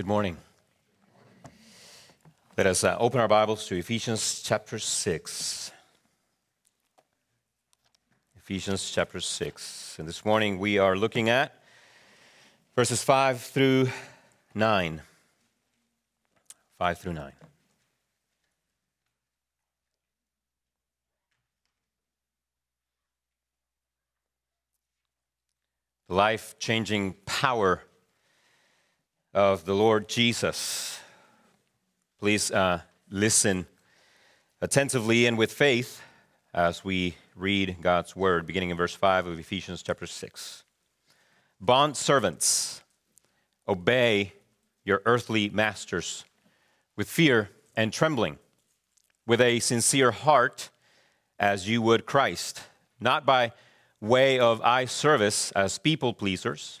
Good morning. Let us uh, open our Bibles to Ephesians chapter 6. Ephesians chapter 6. And this morning we are looking at verses 5 through 9. 5 through 9. Life changing power of the Lord Jesus. Please uh, listen attentively and with faith as we read God's word, beginning in verse 5 of Ephesians chapter 6. Bond servants, obey your earthly masters with fear and trembling, with a sincere heart as you would Christ, not by way of eye service as people pleasers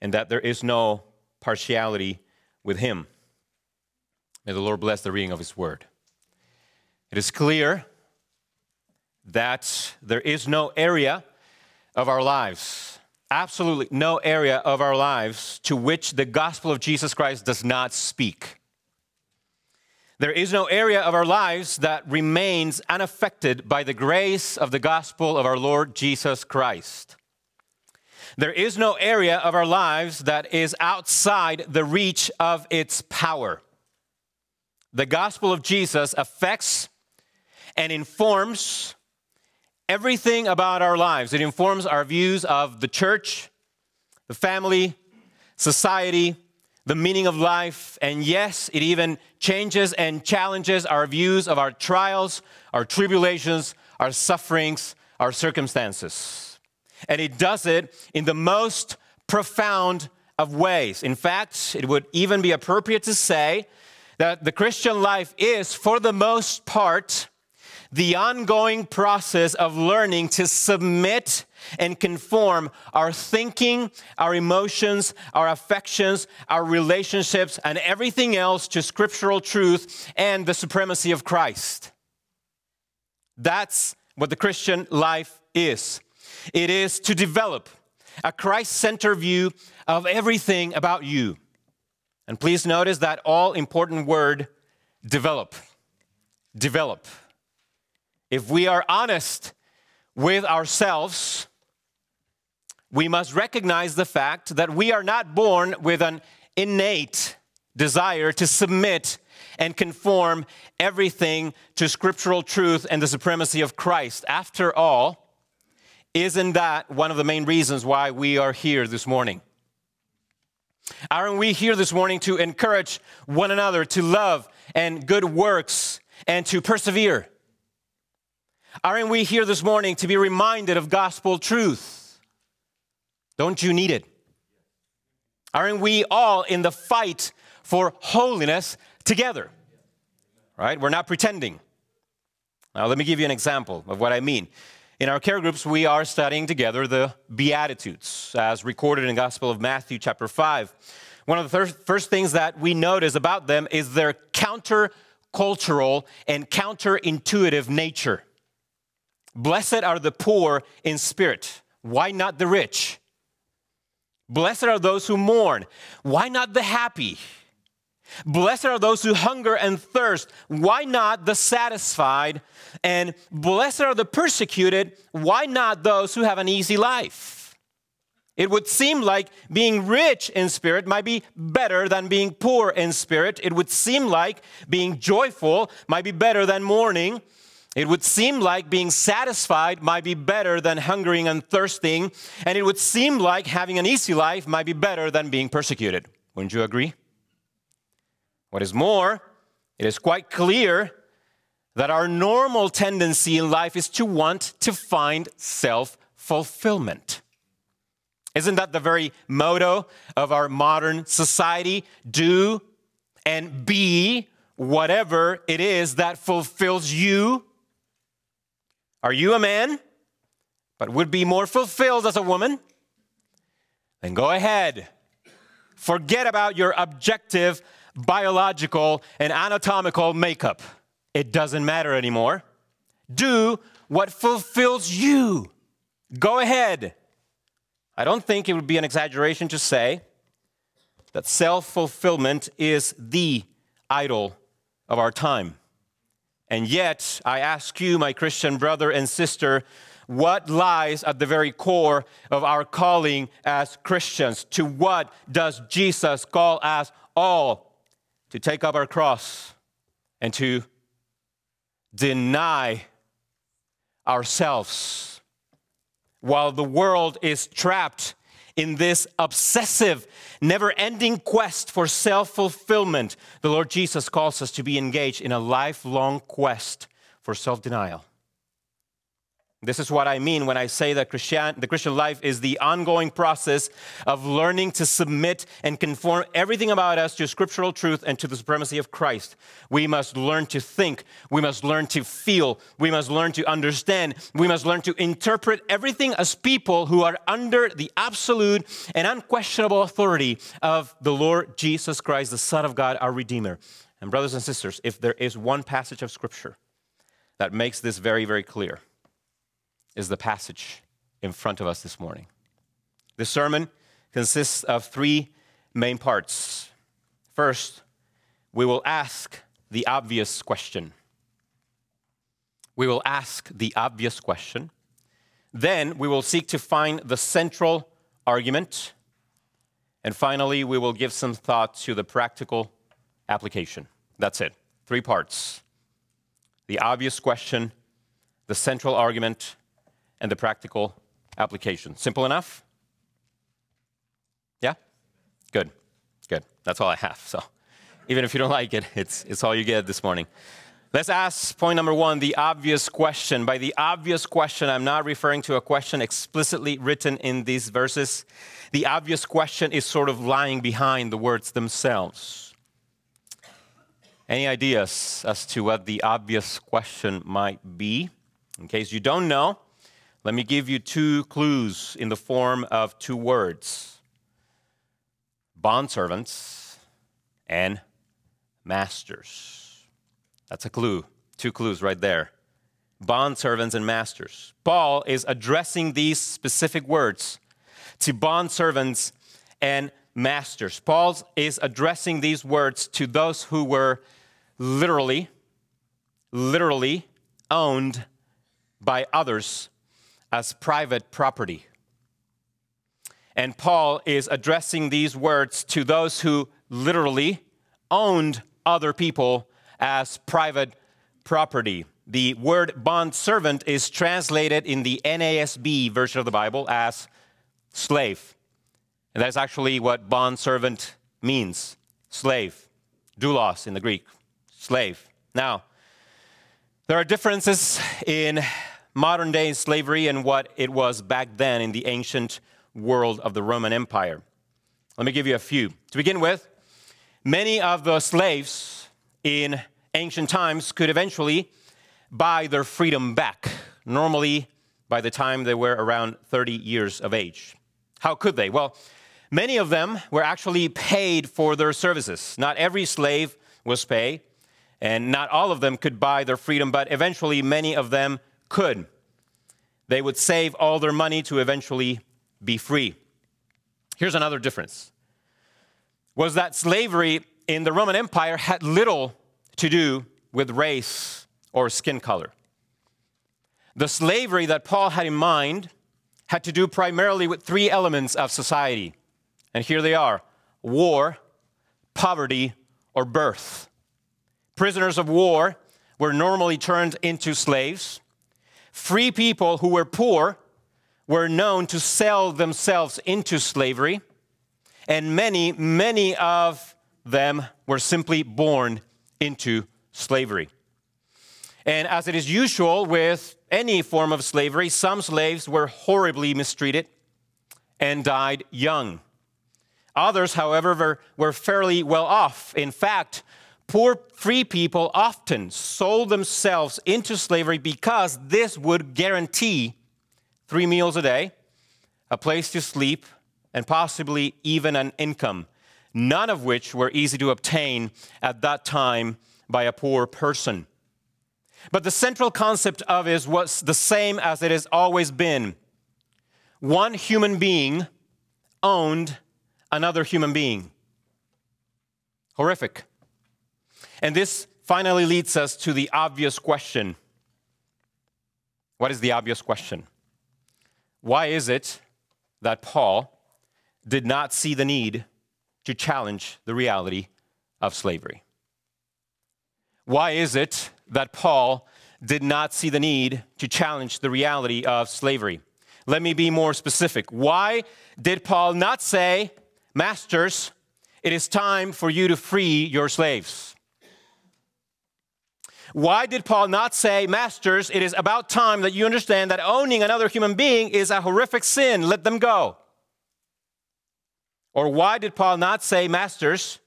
and that there is no partiality with him. May the Lord bless the reading of his word. It is clear that there is no area of our lives, absolutely no area of our lives to which the gospel of Jesus Christ does not speak. There is no area of our lives that remains unaffected by the grace of the gospel of our Lord Jesus Christ. There is no area of our lives that is outside the reach of its power. The gospel of Jesus affects and informs everything about our lives. It informs our views of the church, the family, society, the meaning of life, and yes, it even changes and challenges our views of our trials, our tribulations, our sufferings, our circumstances. And it does it in the most profound of ways. In fact, it would even be appropriate to say that the Christian life is, for the most part, the ongoing process of learning to submit and conform our thinking, our emotions, our affections, our relationships, and everything else to scriptural truth and the supremacy of Christ. That's what the Christian life is. It is to develop a Christ centered view of everything about you. And please notice that all important word develop. Develop. If we are honest with ourselves, we must recognize the fact that we are not born with an innate desire to submit and conform everything to scriptural truth and the supremacy of Christ. After all, isn't that one of the main reasons why we are here this morning? Aren't we here this morning to encourage one another to love and good works and to persevere? Aren't we here this morning to be reminded of gospel truth? Don't you need it? Aren't we all in the fight for holiness together? Right? We're not pretending. Now, let me give you an example of what I mean. In our care groups, we are studying together the Beatitudes, as recorded in the Gospel of Matthew, chapter 5. One of the first things that we notice about them is their counter-cultural and counterintuitive nature. Blessed are the poor in spirit. Why not the rich? Blessed are those who mourn. Why not the happy? Blessed are those who hunger and thirst. Why not the satisfied? And blessed are the persecuted. Why not those who have an easy life? It would seem like being rich in spirit might be better than being poor in spirit. It would seem like being joyful might be better than mourning. It would seem like being satisfied might be better than hungering and thirsting. And it would seem like having an easy life might be better than being persecuted. Wouldn't you agree? What is more, it is quite clear that our normal tendency in life is to want to find self fulfillment. Isn't that the very motto of our modern society? Do and be whatever it is that fulfills you. Are you a man, but would be more fulfilled as a woman? Then go ahead. Forget about your objective biological and anatomical makeup. It doesn't matter anymore. Do what fulfills you. Go ahead. I don't think it would be an exaggeration to say that self fulfillment is the idol of our time. And yet, I ask you, my Christian brother and sister, what lies at the very core of our calling as Christians? To what does Jesus call us all? To take up our cross and to deny ourselves while the world is trapped in this obsessive, never ending quest for self fulfillment, the Lord Jesus calls us to be engaged in a lifelong quest for self denial. This is what I mean when I say that Christian, the Christian life is the ongoing process of learning to submit and conform everything about us to scriptural truth and to the supremacy of Christ. We must learn to think. We must learn to feel. We must learn to understand. We must learn to interpret everything as people who are under the absolute and unquestionable authority of the Lord Jesus Christ, the Son of God, our Redeemer. And, brothers and sisters, if there is one passage of Scripture that makes this very, very clear, is the passage in front of us this morning. The sermon consists of three main parts. First, we will ask the obvious question. We will ask the obvious question. Then we will seek to find the central argument. And finally, we will give some thought to the practical application. That's it. Three parts the obvious question, the central argument, and the practical application. Simple enough? Yeah? Good. Good. That's all I have. So even if you don't like it, it's, it's all you get this morning. Let's ask point number one the obvious question. By the obvious question, I'm not referring to a question explicitly written in these verses. The obvious question is sort of lying behind the words themselves. Any ideas as to what the obvious question might be? In case you don't know, let me give you two clues in the form of two words bondservants and masters. That's a clue. Two clues right there. Bondservants and masters. Paul is addressing these specific words to bondservants and masters. Paul is addressing these words to those who were literally, literally owned by others as private property. And Paul is addressing these words to those who literally owned other people as private property. The word bond servant is translated in the NASB version of the Bible as slave. And that's actually what bond servant means slave. Doulos in the Greek, slave. Now, there are differences in modern day slavery and what it was back then in the ancient world of the Roman Empire. Let me give you a few. To begin with, many of the slaves in ancient times could eventually buy their freedom back, normally by the time they were around 30 years of age. How could they? Well, many of them were actually paid for their services. Not every slave was paid, and not all of them could buy their freedom, but eventually many of them could. They would save all their money to eventually be free. Here's another difference. Was that slavery in the Roman Empire had little to do with race or skin color. The slavery that Paul had in mind had to do primarily with three elements of society. And here they are war, poverty, or birth. Prisoners of war were normally turned into slaves. Free people who were poor were known to sell themselves into slavery, and many, many of them were simply born into slavery. And as it is usual with any form of slavery, some slaves were horribly mistreated, and died young. Others, however, were, fairly well off. In fact, poor free people often sold themselves into slavery because this would guarantee three meals a day, a place to sleep, and possibly even an income, none of which were easy to obtain at that time by a poor person. But the central concept of it was the same as it has always been. One human being owned another human being. Horrific. And this finally leads us to the obvious question. What is the obvious question? Why is it that Paul did not see the need to challenge the reality of slavery? Why is it that Paul did not see the need to challenge the reality of slavery? Let me be more specific. Why did Paul not say, Masters, it is time for you to free your slaves? Why did Paul not say, Masters, it is about time that you understand that owning another human being is a horrific sin, let them go? Or why did Paul not say, Masters,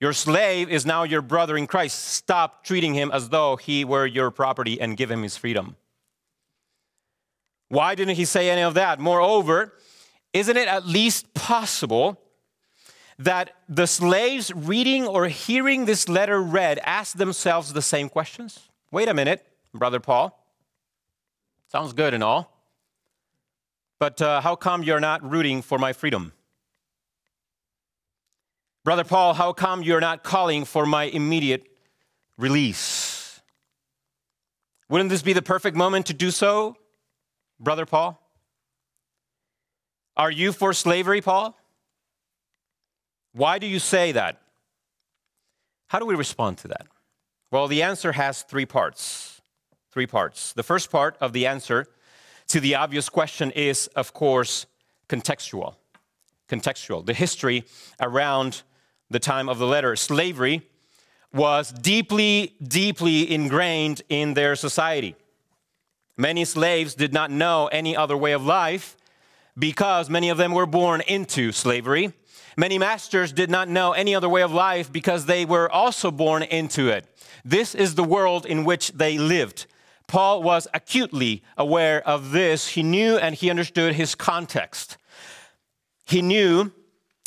your slave is now your brother in Christ. Stop treating him as though he were your property and give him his freedom. Why didn't he say any of that? Moreover, isn't it at least possible that the slaves reading or hearing this letter read asked themselves the same questions? Wait a minute, Brother Paul. Sounds good and all. But uh, how come you're not rooting for my freedom? Brother Paul, how come you're not calling for my immediate release? Wouldn't this be the perfect moment to do so, Brother Paul? Are you for slavery, Paul? Why do you say that? How do we respond to that? Well, the answer has three parts. Three parts. The first part of the answer to the obvious question is, of course, contextual. Contextual. The history around the time of the letter. Slavery was deeply, deeply ingrained in their society. Many slaves did not know any other way of life because many of them were born into slavery. Many masters did not know any other way of life because they were also born into it. This is the world in which they lived. Paul was acutely aware of this. He knew and he understood his context. He knew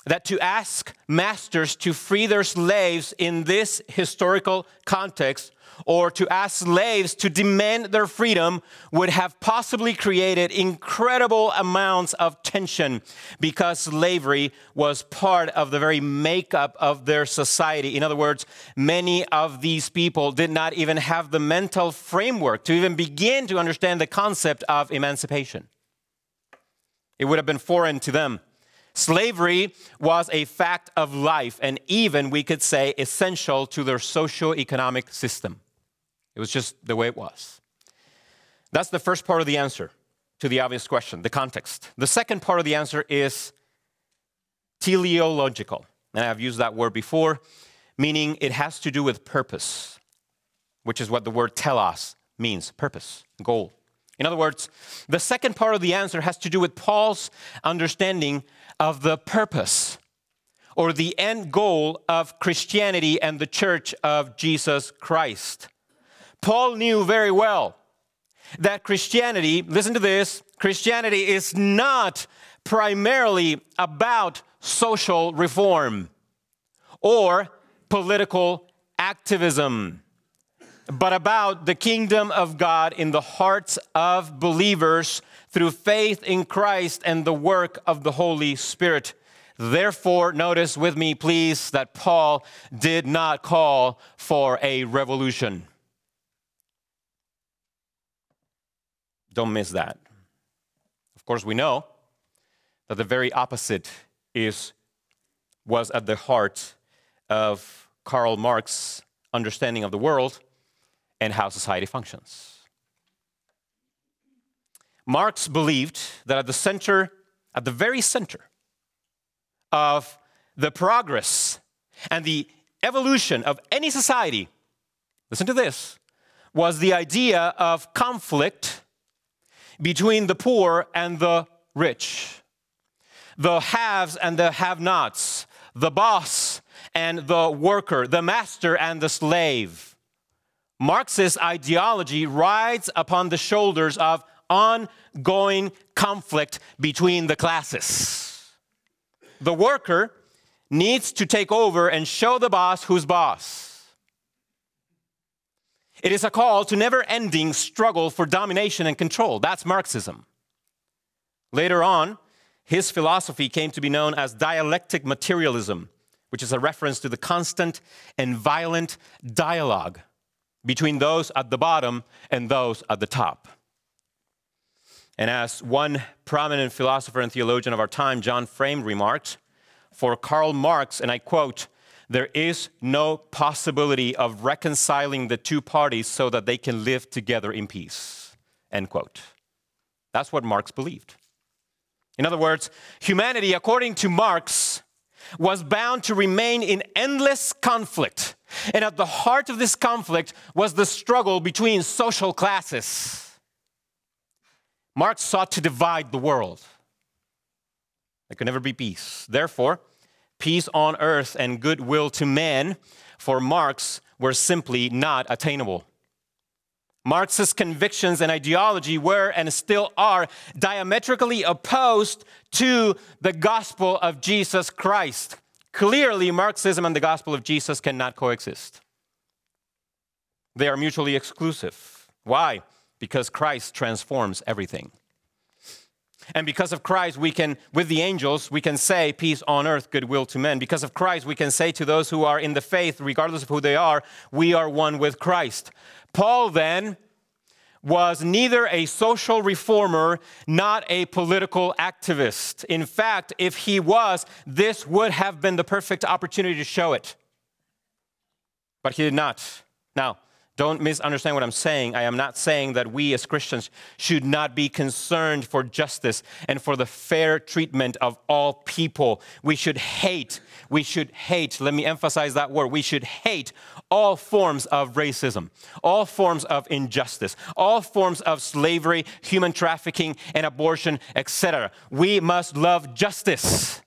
that to ask masters to free their slaves in this historical context or to ask slaves to demand their freedom would have possibly created incredible amounts of tension because slavery was part of the very makeup of their society. In other words, many of these people did not even have the mental framework to even begin to understand the concept of emancipation. It would have been foreign to them. Slavery was a fact of life, and even we could say essential to their socio-economic system. It was just the way it was. That's the first part of the answer to the obvious question, the context. The second part of the answer is teleological. And I've used that word before, meaning it has to do with purpose, which is what the word telos means purpose, goal. In other words, the second part of the answer has to do with Paul's understanding of the purpose or the end goal of Christianity and the church of Jesus Christ. Paul knew very well that Christianity, listen to this, Christianity is not primarily about social reform or political activism but about the kingdom of God in the hearts of believers through faith in Christ and the work of the Holy Spirit. Therefore, notice with me, please, that Paul did not call for a revolution. Don't miss that. Of course, we know that the very opposite is was at the heart of Karl Marx's understanding of the world and how society functions. Marx believed that at the center, at the very center of the progress and the evolution of any society, listen to this, was the idea of conflict between the poor and the rich. the haves and the have nots, the boss and the worker, the master and the slave. Marxist ideology rides upon the shoulders of ongoing conflict between the classes. The worker needs to take over and show the boss who's boss. It is a call to never ending struggle for domination and control. That's Marxism. Later on, his philosophy came to be known as dialectic materialism, which is a reference to the constant and violent dialogue between those at the bottom and those at the top. And as one prominent philosopher and theologian of our time, John Frame, remarked, for Karl Marx, and I quote, there is no possibility of reconciling the two parties so that they can live together in peace. End quote. That's what Marx believed. In other words, humanity, according to Marx, was bound to remain in endless conflict. And at the heart of this conflict was the struggle between social classes. Marx sought to divide the world. There could never be peace. Therefore, peace on earth and goodwill to men for Marx were simply not attainable. Marxist convictions and ideology were and still are diametrically opposed to the gospel of Jesus Christ. Clearly, Marxism and the gospel of Jesus cannot coexist. They are mutually exclusive. Why? Because Christ transforms everything. And because of Christ, we can, with the angels, we can say, Peace on earth, goodwill to men. Because of Christ, we can say to those who are in the faith, regardless of who they are, we are one with Christ. Paul then was neither a social reformer, not a political activist. In fact, if he was, this would have been the perfect opportunity to show it. But he did not. Now, don't misunderstand what I'm saying. I am not saying that we as Christians should not be concerned for justice and for the fair treatment of all people. We should hate, we should hate, let me emphasize that word, we should hate all forms of racism, all forms of injustice, all forms of slavery, human trafficking, and abortion, etc. We must love justice.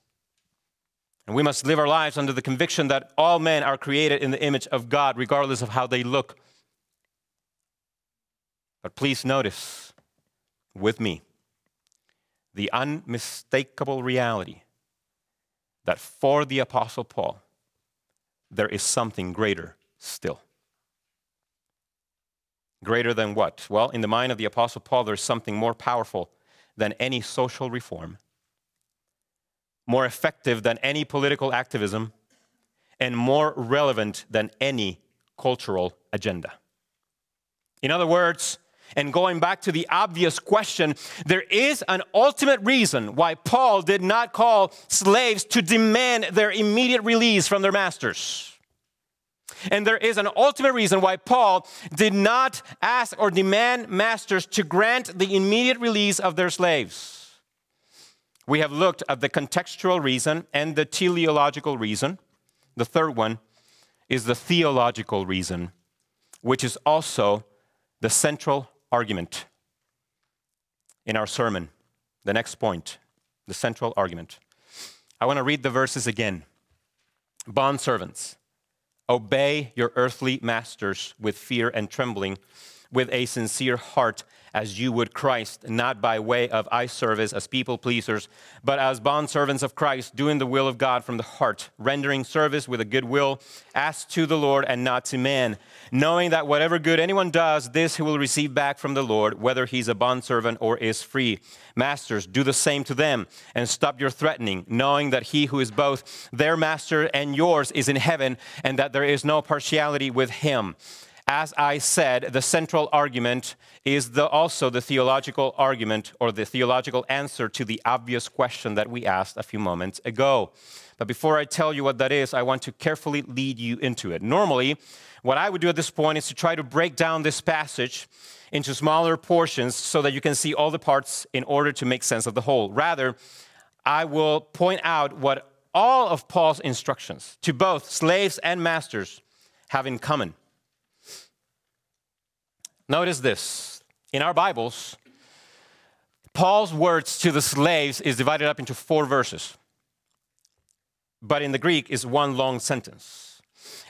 And we must live our lives under the conviction that all men are created in the image of God, regardless of how they look but please notice with me the unmistakable reality that for the Apostle Paul, there is something greater still. Greater than what? Well, in the mind of the Apostle Paul, there's something more powerful than any social reform, more effective than any political activism, and more relevant than any cultural agenda. In other words, and going back to the obvious question, there is an ultimate reason why Paul did not call slaves to demand their immediate release from their masters. And there is an ultimate reason why Paul did not ask or demand masters to grant the immediate release of their slaves. We have looked at the contextual reason and the teleological reason. The third one is the theological reason, which is also the central argument in our sermon. The next point, the central argument. I want to read the verses again. Bond servants, obey your earthly masters with fear and trembling, with a sincere heart as you would Christ, not by way of eye service as people pleasers, but as bondservants of Christ, doing the will of God from the heart, rendering service with a good will, as to the Lord and not to man, knowing that whatever good anyone does, this he will receive back from the Lord, whether he's a bondservant or is free. Masters, do the same to them, and stop your threatening, knowing that he who is both their master and yours is in heaven, and that there is no partiality with him as I said, the central argument is the, also the theological argument or the theological answer to the obvious question that we asked a few moments ago. But before I tell you what that is, I want to carefully lead you into it. Normally, what I would do at this point is to try to break down this passage into smaller portions so that you can see all the parts in order to make sense of the whole. Rather, I will point out what all of Paul's instructions to both slaves and masters have in common. Notice this in our Bibles, Paul's words to the slaves is divided up into four verses, but in the Greek is one long sentence.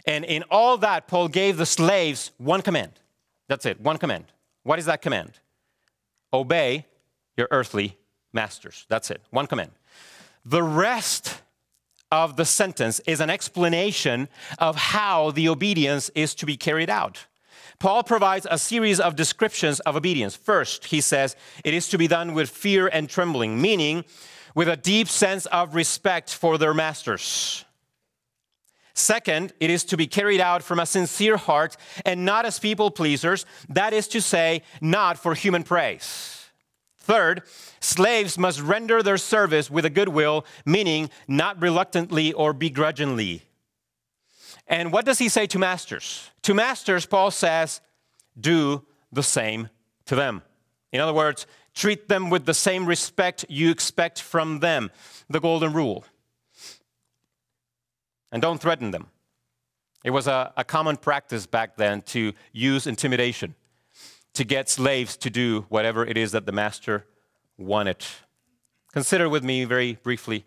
And in all that, Paul gave the slaves one command. That's it, one command. What is that command? Obey your earthly masters. That's it, one command. The rest of the sentence is an explanation of how the obedience is to be carried out. Paul provides a series of descriptions of obedience. First, he says it is to be done with fear and trembling, meaning with a deep sense of respect for their masters. Second, it is to be carried out from a sincere heart and not as people pleasers, that is to say, not for human praise. Third, slaves must render their service with a good will, meaning not reluctantly or begrudgingly. And what does he say to masters? To masters, Paul says, do the same to them. In other words, treat them with the same respect you expect from them, the golden rule. And don't threaten them. It was a, a, common practice back then to use intimidation to get slaves to do whatever it is that the master wanted. Consider with me very briefly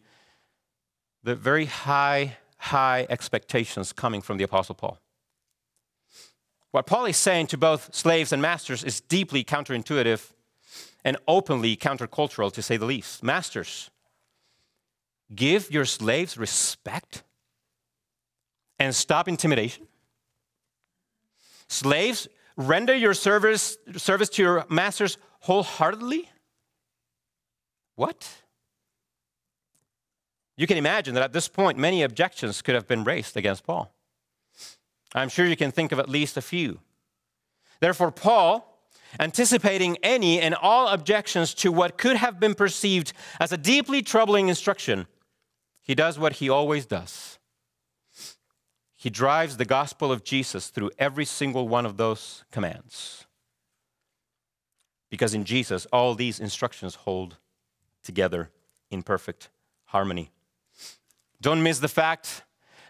the very high high expectations coming from the Apostle Paul. What Paul is saying to both slaves and masters is deeply counterintuitive and openly countercultural, to say the least. Masters, give your slaves respect and stop intimidation. Slaves, render your service, service to your masters wholeheartedly. What? You can imagine that at this point, many objections could have been raised against Paul. I'm sure you can think of at least a few. Therefore, Paul, anticipating any and all objections to what could have been perceived as a deeply troubling instruction, he does what he always does. He drives the gospel of Jesus through every single one of those commands. Because in Jesus, all these instructions hold together in perfect harmony. Don't miss the fact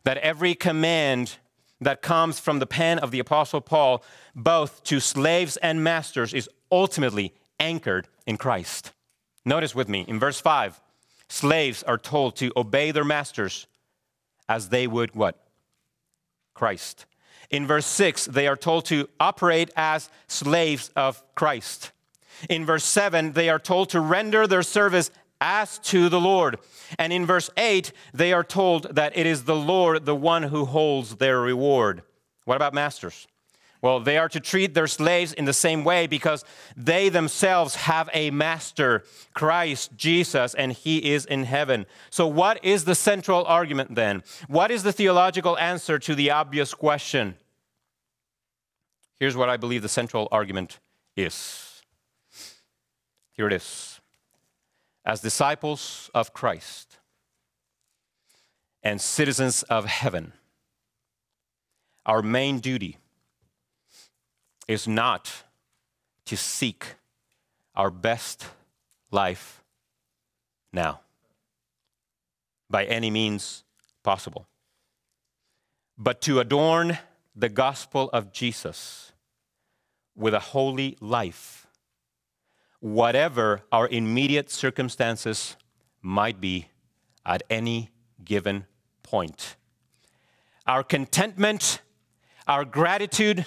that every command that comes from the pen of the Apostle Paul, both to slaves and masters, is ultimately anchored in Christ. Notice with me in verse 5 slaves are told to obey their masters as they would what? Christ. In verse 6, they are told to operate as slaves of Christ. In verse 7, they are told to render their service as to the Lord. And in verse 8, they are told that it is the Lord, the one who holds their reward. What about masters? Well, they are to treat their slaves in the same way because they themselves have a master, Christ Jesus, and he is in heaven. So, what is the central argument then? What is the theological answer to the obvious question? Here's what I believe the central argument is. Here it is as disciples of Christ and citizens of heaven, our main duty is not to seek our best life now by any means possible, but to adorn the gospel of Jesus with a holy life whatever our immediate circumstances might be at any given point. Our contentment, our gratitude,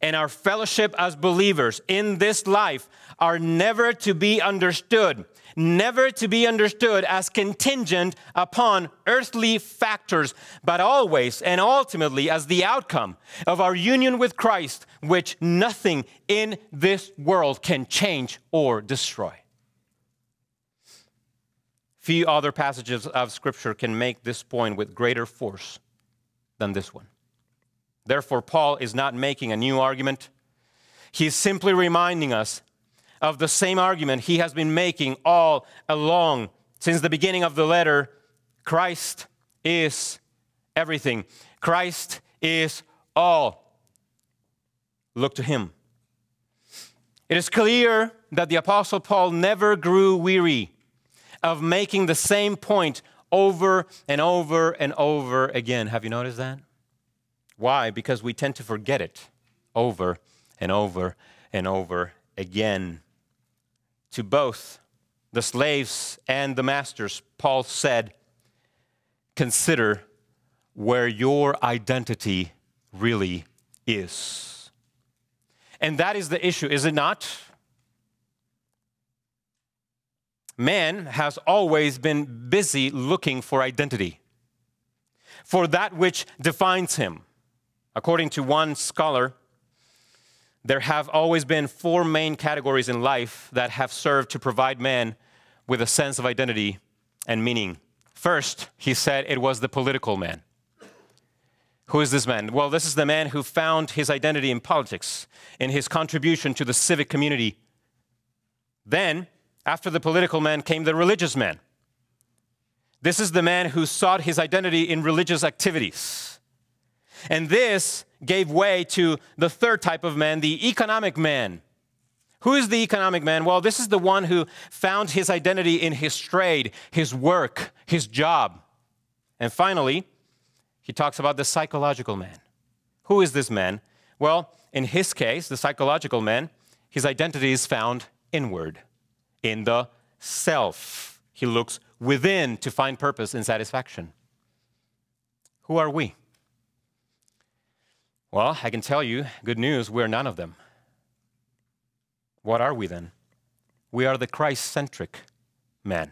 and our fellowship as believers in this life are never to be understood never to be understood as contingent upon earthly factors, but always and ultimately as the outcome of our union with Christ, which nothing in this world can change or destroy. Few other passages of Scripture can make this point with greater force than this one. Therefore, Paul is not making a new argument. He's simply reminding us of the same argument he has been making all along since the beginning of the letter Christ is everything, Christ is all. Look to him. It is clear that the Apostle Paul never grew weary of making the same point over and over and over again. Have you noticed that? Why? Because we tend to forget it over and over and over again to both the slaves and the masters, Paul said, consider where your identity really is. And that is the issue, is it not? Man has always been busy looking for identity, for that which defines him. According to one scholar, there have always been four main categories in life that have served to provide man with a sense of identity and meaning. First, he said it was the political man. Who is this man? Well, this is the man who found his identity in politics, in his contribution to the civic community. Then, after the political man, came the religious man. This is the man who sought his identity in religious activities. And this gave way to the third type of man, the economic man. Who is the economic man? Well, this is the one who found his identity in his trade, his work, his job. And finally, he talks about the psychological man. Who is this man? Well, in his case, the psychological man, his identity is found inward, in the self. He looks within to find purpose and satisfaction. Who are we? Well, I can tell you, good news, we're none of them. What are we then? We are the Christ centric man.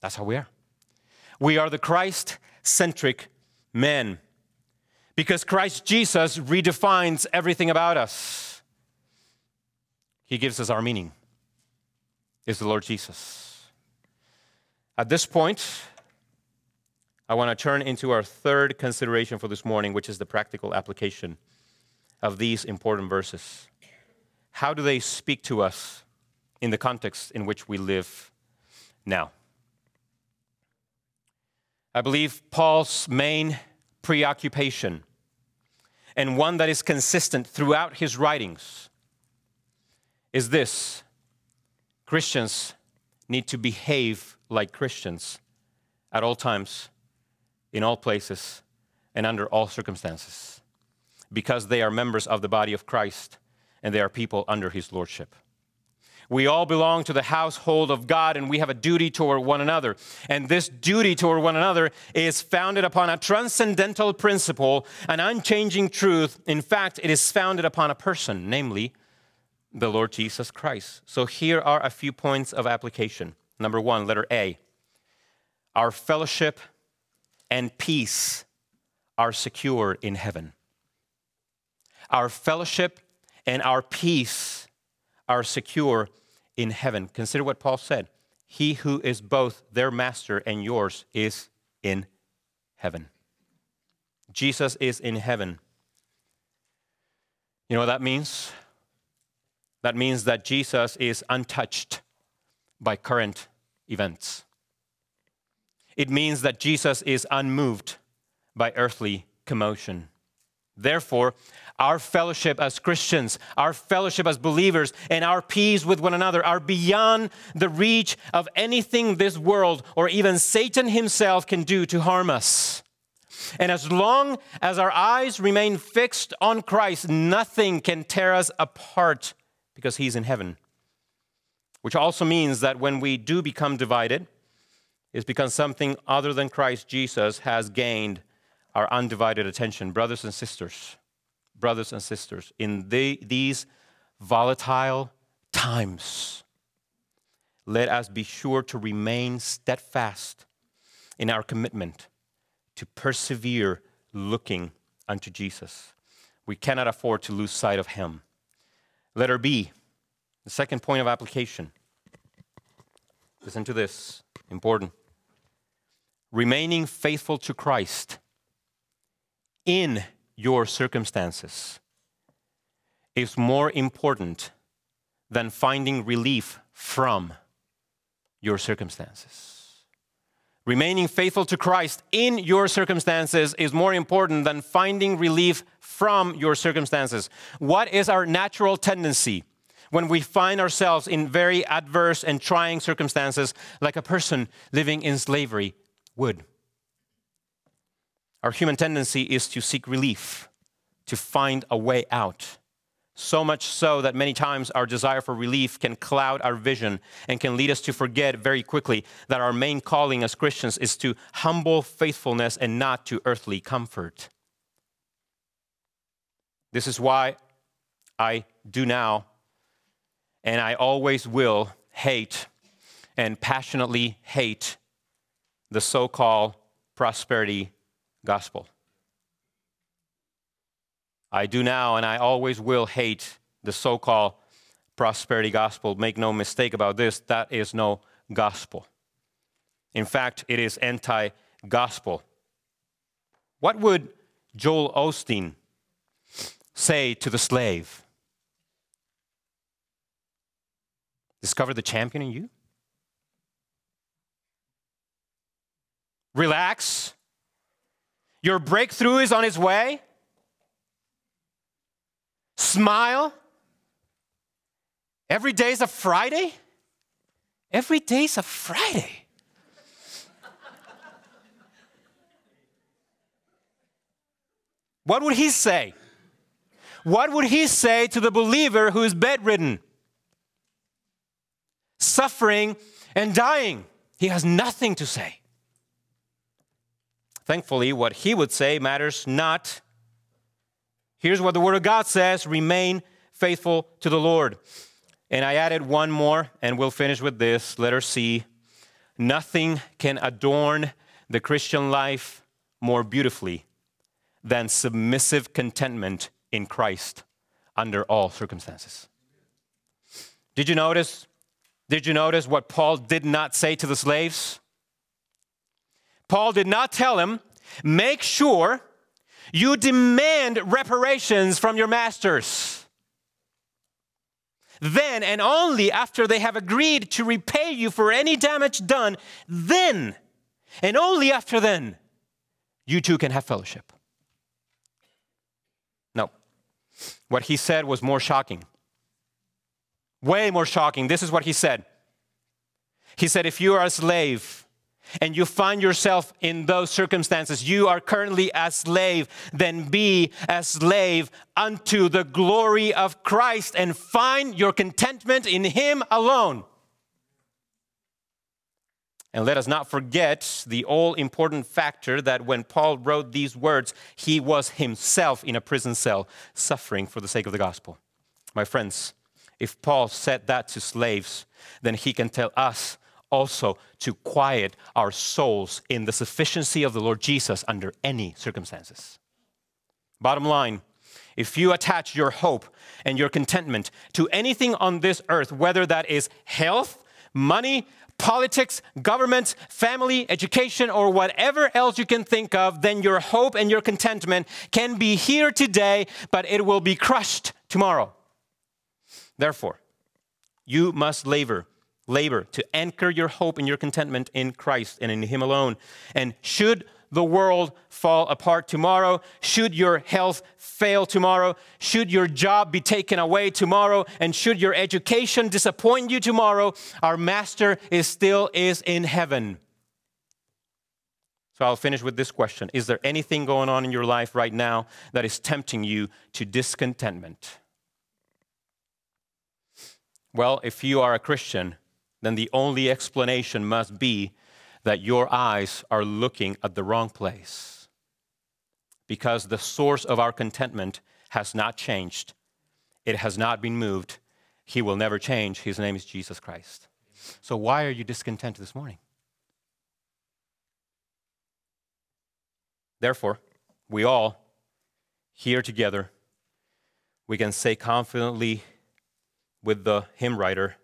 That's how we are. We are the Christ centric men because Christ Jesus redefines everything about us. He gives us our meaning, is the Lord Jesus. At this point, I want to turn into our third consideration for this morning, which is the practical application of these important verses. How do they speak to us in the context in which we live now? I believe Paul's main preoccupation, and one that is consistent throughout his writings, is this Christians need to behave like Christians at all times in all places and under all circumstances because they are members of the body of Christ and they are people under his lordship. We all belong to the household of God and we have a duty toward one another. And this duty toward one another is founded upon a transcendental principle, an unchanging truth. In fact, it is founded upon a person, namely the Lord Jesus Christ. So here are a few points of application. Number one, letter A. Our fellowship and peace are secure in heaven. Our fellowship and our peace are secure in heaven. Consider what Paul said He who is both their master and yours is in heaven. Jesus is in heaven. You know what that means? That means that Jesus is untouched by current events. It means that Jesus is unmoved by earthly commotion. Therefore, our fellowship as Christians, our fellowship as believers, and our peace with one another are beyond the reach of anything this world or even Satan himself can do to harm us. And as long as our eyes remain fixed on Christ, nothing can tear us apart because he's in heaven. Which also means that when we do become divided, is because something other than Christ Jesus has gained our undivided attention. Brothers and sisters, brothers and sisters, in the, these volatile times, let us be sure to remain steadfast in our commitment to persevere looking unto Jesus. We cannot afford to lose sight of him. Letter B, the second point of application. Listen to this, important remaining faithful to Christ in your circumstances is more important than finding relief from your circumstances. Remaining faithful to Christ in your circumstances is more important than finding relief from your circumstances. What is our natural tendency when we find ourselves in very adverse and trying circumstances, like a person living in slavery would. Our human tendency is to seek relief, to find a way out. So much so that many times our desire for relief can cloud our vision and can lead us to forget very quickly that our main calling as Christians is to humble faithfulness and not to earthly comfort. This is why I do now, and I always will hate and passionately hate the so called prosperity gospel. I do now, and I always will hate the so called prosperity gospel. Make no mistake about this, that is no gospel. In fact, it is anti gospel. What would Joel Osteen say to the slave? Discover the champion in you? Relax. Your breakthrough is on its way. Smile. Every day's a Friday? Every day's a Friday. what would he say? What would he say to the believer who is bedridden, suffering, and dying? He has nothing to say. Thankfully, what he would say matters not Here's what the Word of God says remain faithful to the Lord. And I added one more, and we'll finish with this. Letter C. Nothing can adorn the Christian life more beautifully than submissive contentment in Christ under all circumstances. Did you notice? Did you notice what Paul did not say to the slaves? Paul did not tell him, make sure you demand reparations from your masters. Then, and only after they have agreed to repay you for any damage done, then, and only after then, you two can have fellowship. No. What he said was more shocking. Way more shocking. This is what he said. He said, If you are a slave, and you find yourself in those circumstances, you are currently a slave, then be a slave unto the glory of Christ and find your contentment in Him alone. And let us not forget the all important factor that when Paul wrote these words, he was himself in a prison cell suffering for the sake of the gospel. My friends, if Paul said that to slaves, then he can tell us also to quiet our souls in the sufficiency of the Lord Jesus under any circumstances. Bottom line, if you attach your hope and your contentment to anything on this earth, whether that is health, money, politics, government, family, education, or whatever else you can think of, then your hope and your contentment can be here today, but it will be crushed tomorrow. Therefore, you must labor labor, to anchor your hope and your contentment in Christ and in Him alone. And should the world fall apart tomorrow, should your health fail tomorrow, should your job be taken away tomorrow, and should your education disappoint you tomorrow, our Master is still is in heaven. So I'll finish with this question Is there anything going on in your life right now that is tempting you to discontentment? Well, if you are a Christian, then the only explanation must be that your eyes are looking at the wrong place. Because the source of our contentment has not changed, it has not been moved. He will never change. His name is Jesus Christ. So, why are you discontent this morning? Therefore, we all here together, we can say confidently with the hymn writer,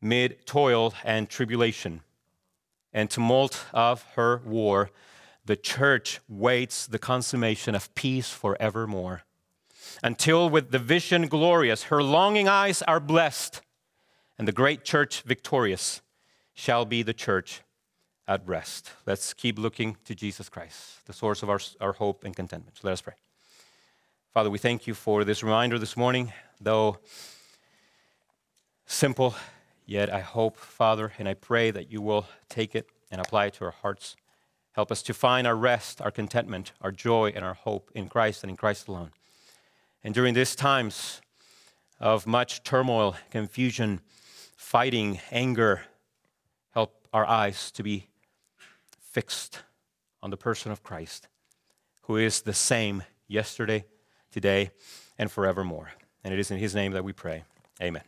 mid toil and tribulation and tumult of her war, the church waits the consummation of peace forevermore. Until with the vision glorious, her longing eyes are blessed, and the great church victorious shall be the church at rest. Let's keep looking to Jesus Christ, the source of our, our hope and contentment. Let us pray. Father, we thank you for this reminder this morning, though simple Yet I hope, Father, and I pray that you will take it and apply it to our hearts. Help us to find our rest, our contentment, our joy, and our hope in Christ and in Christ alone. And during these times of much turmoil, confusion, fighting, anger, help our eyes to be fixed on the person of Christ, who is the same yesterday, today, and forevermore. And it is in his name that we pray. Amen.